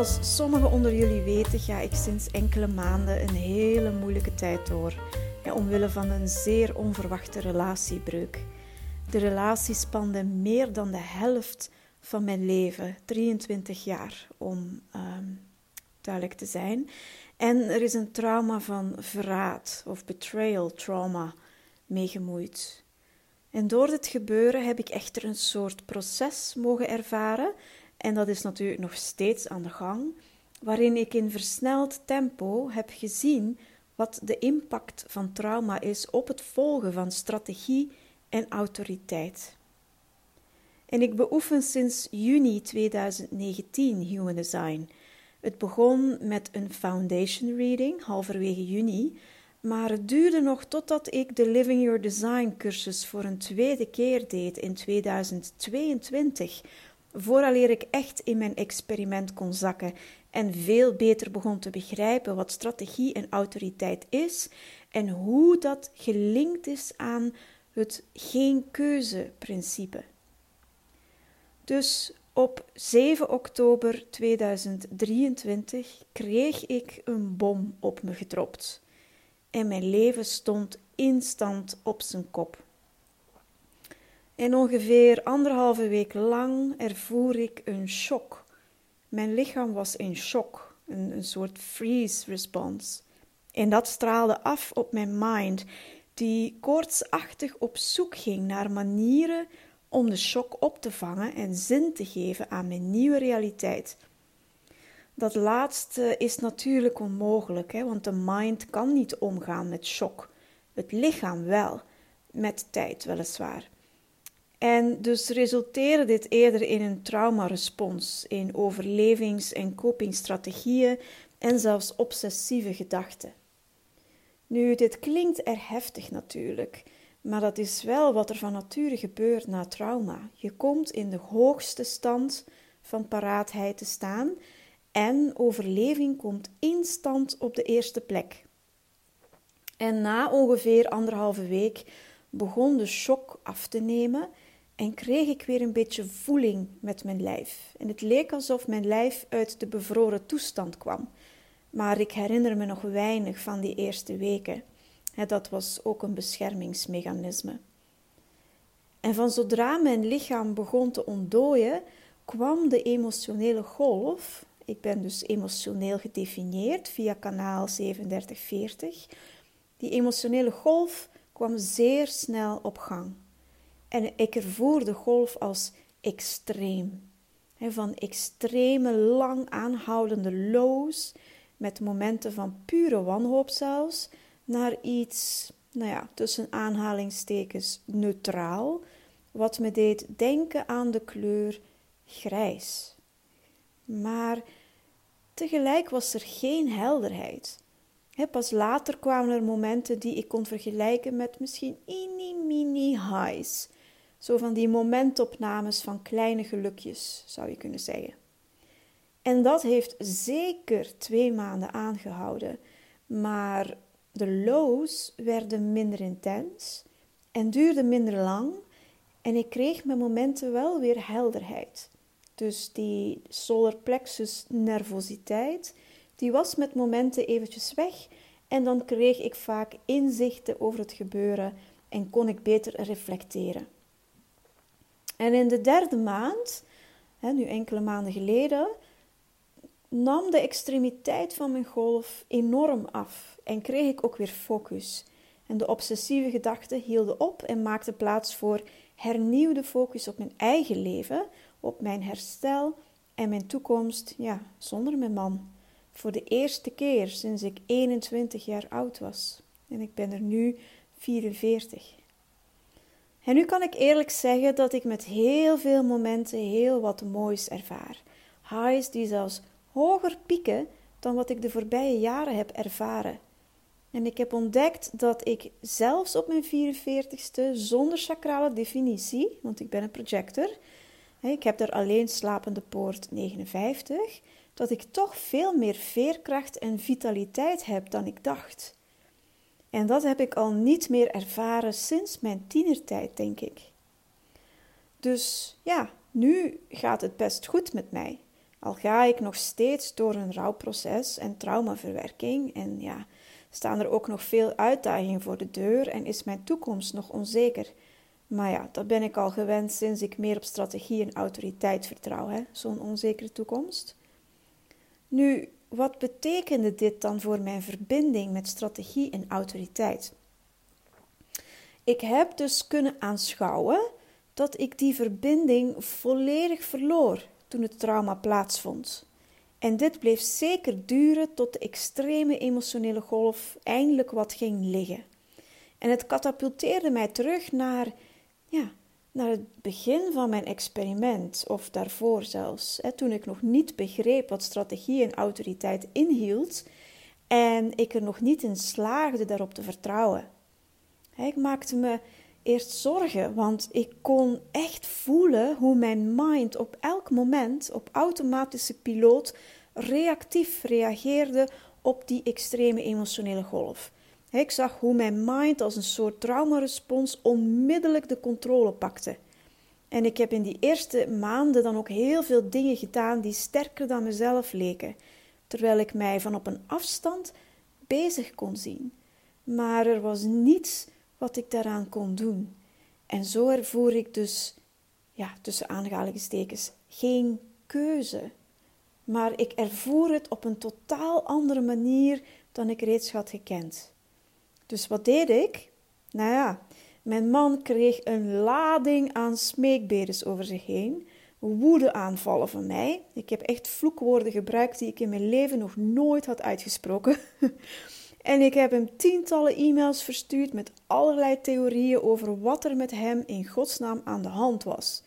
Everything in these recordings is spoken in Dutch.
Zoals sommigen onder jullie weten, ga ik sinds enkele maanden een hele moeilijke tijd door. Omwille van een zeer onverwachte relatiebreuk. De relatie spande meer dan de helft van mijn leven, 23 jaar om ehm, duidelijk te zijn. En er is een trauma van verraad of betrayal trauma meegemoeid. En door dit gebeuren heb ik echter een soort proces mogen ervaren, en dat is natuurlijk nog steeds aan de gang, waarin ik in versneld tempo heb gezien wat de impact van trauma is op het volgen van strategie en autoriteit. En ik beoefen sinds juni 2019 Human Design. Het begon met een foundation reading halverwege juni, maar het duurde nog totdat ik de Living Your Design cursus voor een tweede keer deed in 2022, vooraleer ik echt in mijn experiment kon zakken en veel beter begon te begrijpen wat strategie en autoriteit is en hoe dat gelinkt is aan het geen keuze principe. Dus op 7 oktober 2023 kreeg ik een bom op me gedropt en mijn leven stond instant op zijn kop. En ongeveer anderhalve week lang ervoer ik een shock. Mijn lichaam was in shock, een, een soort freeze response. En dat straalde af op mijn mind, die koortsachtig op zoek ging naar manieren om de shock op te vangen en zin te geven aan mijn nieuwe realiteit. Dat laatste is natuurlijk onmogelijk, hè, want de mind kan niet omgaan met shock. Het lichaam wel, met tijd weliswaar. En dus resulteerde dit eerder in een traumarespons, in overlevings- en copingstrategieën en zelfs obsessieve gedachten. Nu, dit klinkt er heftig natuurlijk, maar dat is wel wat er van nature gebeurt na trauma. Je komt in de hoogste stand van paraatheid te staan en overleving komt instant op de eerste plek. En na ongeveer anderhalve week begon de shock af te nemen en kreeg ik weer een beetje voeling met mijn lijf. En het leek alsof mijn lijf uit de bevroren toestand kwam. Maar ik herinner me nog weinig van die eerste weken. Dat was ook een beschermingsmechanisme. En van zodra mijn lichaam begon te ontdooien, kwam de emotionele golf. Ik ben dus emotioneel gedefinieerd via kanaal 3740. Die emotionele golf kwam zeer snel op gang. En ik ervoer de golf als extreem. Van extreme, lang aanhoudende lows, met momenten van pure wanhoop zelfs, naar iets, nou ja, tussen aanhalingstekens neutraal, wat me deed denken aan de kleur grijs. Maar tegelijk was er geen helderheid. pas later kwamen er momenten die ik kon vergelijken met misschien mini-mini highs. Zo van die momentopnames van kleine gelukjes, zou je kunnen zeggen. En dat heeft zeker twee maanden aangehouden. Maar de lows werden minder intens en duurden minder lang. En ik kreeg met momenten wel weer helderheid. Dus die solar plexus nervositeit, die was met momenten eventjes weg. En dan kreeg ik vaak inzichten over het gebeuren en kon ik beter reflecteren. En in de derde maand, hè, nu enkele maanden geleden, nam de extremiteit van mijn golf enorm af en kreeg ik ook weer focus. En de obsessieve gedachten hielden op en maakten plaats voor hernieuwde focus op mijn eigen leven, op mijn herstel en mijn toekomst, ja, zonder mijn man. Voor de eerste keer sinds ik 21 jaar oud was. En ik ben er nu 44. En nu kan ik eerlijk zeggen dat ik met heel veel momenten heel wat moois ervaar. Highs die zelfs hoger pieken dan wat ik de voorbije jaren heb ervaren. En ik heb ontdekt dat ik zelfs op mijn 44ste, zonder sacrale definitie, want ik ben een projector, ik heb er alleen slapende poort 59, dat ik toch veel meer veerkracht en vitaliteit heb dan ik dacht. En dat heb ik al niet meer ervaren sinds mijn tienertijd, denk ik. Dus ja, nu gaat het best goed met mij. Al ga ik nog steeds door een rouwproces en traumaverwerking en ja, staan er ook nog veel uitdagingen voor de deur en is mijn toekomst nog onzeker. Maar ja, dat ben ik al gewend sinds ik meer op strategie en autoriteit vertrouw, zo'n onzekere toekomst. Nu, wat betekende dit dan voor mijn verbinding met strategie en autoriteit? Ik heb dus kunnen aanschouwen dat ik die verbinding volledig verloor toen het trauma plaatsvond. En dit bleef zeker duren tot de extreme emotionele golf eindelijk wat ging liggen. En het katapulteerde mij terug naar, ja, naar het begin van mijn experiment, of daarvoor zelfs, hè, toen ik nog niet begreep wat strategie en autoriteit inhield en ik er nog niet in slaagde daarop te vertrouwen. Ik maakte me eerst zorgen, want ik kon echt voelen hoe mijn mind op elk moment op automatische piloot reactief reageerde op die extreme emotionele golf. Ik zag hoe mijn mind als een soort traumarespons onmiddellijk de controle pakte. En ik heb in die eerste maanden dan ook heel veel dingen gedaan die sterker dan mezelf leken, terwijl ik mij van op een afstand bezig kon zien. Maar er was niets wat ik daaraan kon doen. En zo ervoer ik dus, ja, tussen aanhalingstekens, geen keuze. Maar ik ervoer het op een totaal andere manier dan ik reeds had gekend. Dus wat deed ik? Nou ja, mijn man kreeg een lading aan smeekbedes over zich heen, woede aanvallen van mij. Ik heb echt vloekwoorden gebruikt die ik in mijn leven nog nooit had uitgesproken. En ik heb hem tientallen e-mails verstuurd met allerlei theorieën over wat er met hem in godsnaam aan de hand was.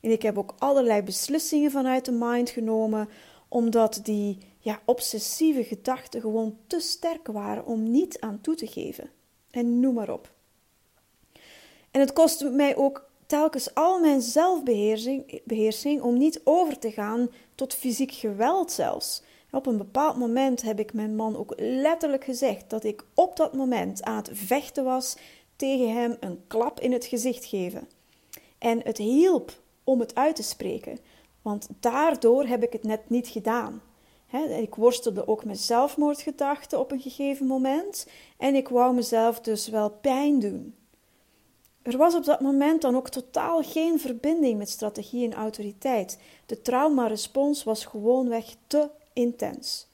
En ik heb ook allerlei beslissingen vanuit de mind genomen, omdat die ja, obsessieve gedachten gewoon te sterk waren om niet aan toe te geven. En noem maar op. En het kostte mij ook telkens al mijn zelfbeheersing om niet over te gaan tot fysiek geweld zelfs. Op een bepaald moment heb ik mijn man ook letterlijk gezegd dat ik op dat moment aan het vechten was tegen hem een klap in het gezicht geven. En het hielp om het uit te spreken, want daardoor heb ik het net niet gedaan. Ik worstelde ook met zelfmoordgedachten op een gegeven moment en ik wou mezelf dus wel pijn doen. Er was op dat moment dan ook totaal geen verbinding met strategie en autoriteit. De traumarespons was gewoonweg te intens.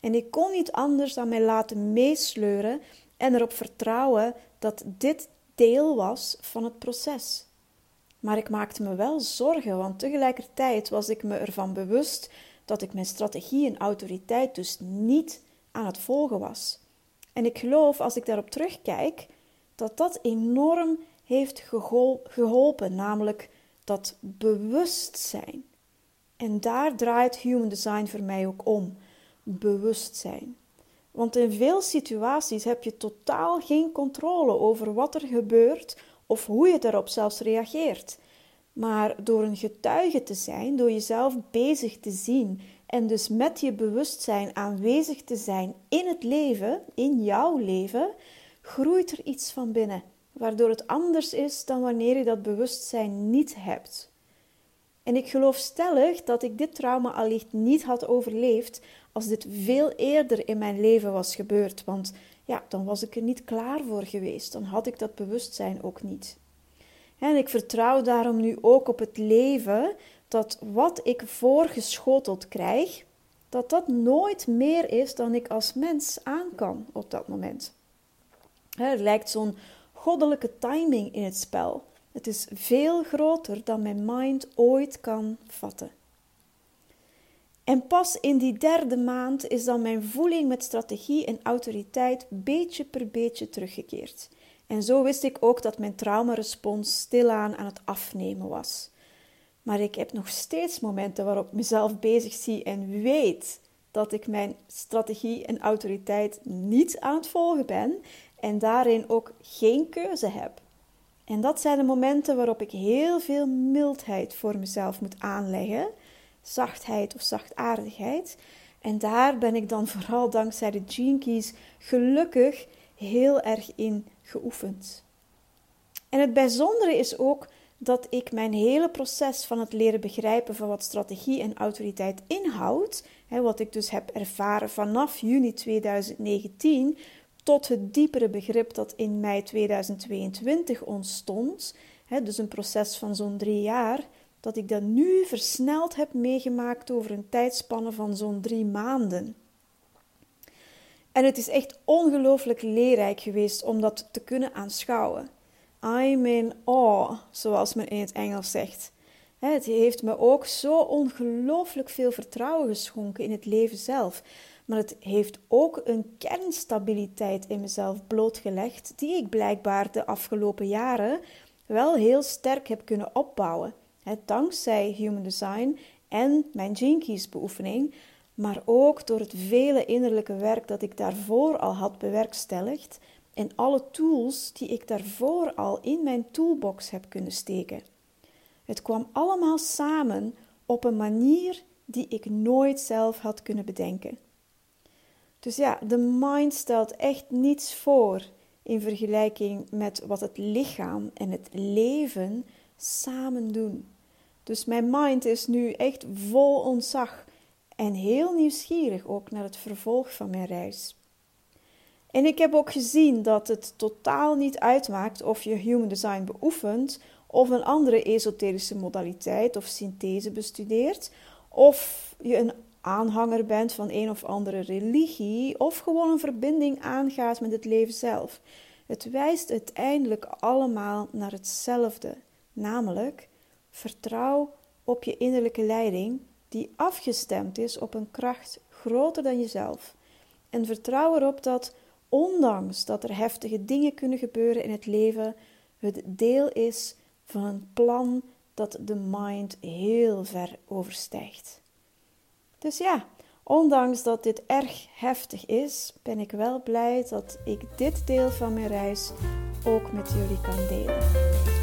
En ik kon niet anders dan mij laten meesleuren en erop vertrouwen dat dit deel was van het proces. Maar ik maakte me wel zorgen, want tegelijkertijd was ik me ervan bewust dat ik mijn strategie en autoriteit dus niet aan het volgen was. En ik geloof, als ik daarop terugkijk, dat dat enorm heeft geholpen, namelijk dat bewustzijn. En daar draait human design voor mij ook om: bewustzijn. Want in veel situaties heb je totaal geen controle over wat er gebeurt of hoe je daarop zelfs reageert. Maar door een getuige te zijn, door jezelf bezig te zien en dus met je bewustzijn aanwezig te zijn in het leven, in jouw leven, groeit er iets van binnen, waardoor het anders is dan wanneer je dat bewustzijn niet hebt. En ik geloof stellig dat ik dit trauma allicht niet had overleefd als dit veel eerder in mijn leven was gebeurd. Want ja, dan was ik er niet klaar voor geweest. Dan had ik dat bewustzijn ook niet. En ik vertrouw daarom nu ook op het leven dat wat ik voorgeschoteld krijg, dat dat nooit meer is dan ik als mens aan kan op dat moment. Er lijkt zo'n goddelijke timing in het spel. Het is veel groter dan mijn mind ooit kan vatten. En pas in die derde maand is dan mijn voeling met strategie en autoriteit beetje per beetje teruggekeerd. En zo wist ik ook dat mijn traumarespons stilaan aan het afnemen was. Maar ik heb nog steeds momenten waarop ik mezelf bezig zie en weet dat ik mijn strategie en autoriteit niet aan het volgen ben en daarin ook geen keuze heb. En dat zijn de momenten waarop ik heel veel mildheid voor mezelf moet aanleggen, zachtheid of zachtaardigheid. En daar ben ik dan vooral dankzij de Keys gelukkig heel erg in geoefend. En het bijzondere is ook dat ik mijn hele proces van het leren begrijpen van wat strategie en autoriteit inhoudt, hè, wat ik dus heb ervaren vanaf juni 2019 tot het diepere begrip dat in mei 2022 ontstond, hè, dus een proces van zo'n drie jaar, dat ik dat nu versneld heb meegemaakt over een tijdspanne van zo'n drie maanden. En het is echt ongelooflijk leerrijk geweest om dat te kunnen aanschouwen. I'm in awe, zoals men in het Engels zegt. Het heeft me ook zo ongelooflijk veel vertrouwen geschonken in het leven zelf. Maar het heeft ook een kernstabiliteit in mezelf blootgelegd, die ik blijkbaar de afgelopen jaren wel heel sterk heb kunnen opbouwen. Dankzij Human Design en mijn Keys beoefening, maar ook door het vele innerlijke werk dat ik daarvoor al had bewerkstelligd en alle tools die ik daarvoor al in mijn toolbox heb kunnen steken. Het kwam allemaal samen op een manier die ik nooit zelf had kunnen bedenken. Dus ja, de mind stelt echt niets voor in vergelijking met wat het lichaam en het leven samen doen. Dus mijn mind is nu echt vol ontzag en heel nieuwsgierig ook naar het vervolg van mijn reis. En ik heb ook gezien dat het totaal niet uitmaakt of je human design beoefent of een andere esoterische modaliteit of synthese bestudeert, of je een aanhanger bent van een of andere religie of gewoon een verbinding aangaat met het leven zelf. Het wijst uiteindelijk allemaal naar hetzelfde, namelijk vertrouw op je innerlijke leiding die afgestemd is op een kracht groter dan jezelf. En vertrouw erop dat, ondanks dat er heftige dingen kunnen gebeuren in het leven, het deel is van een plan dat de mind heel ver overstijgt. Dus ja, ondanks dat dit erg heftig is, ben ik wel blij dat ik dit deel van mijn reis ook met jullie kan delen.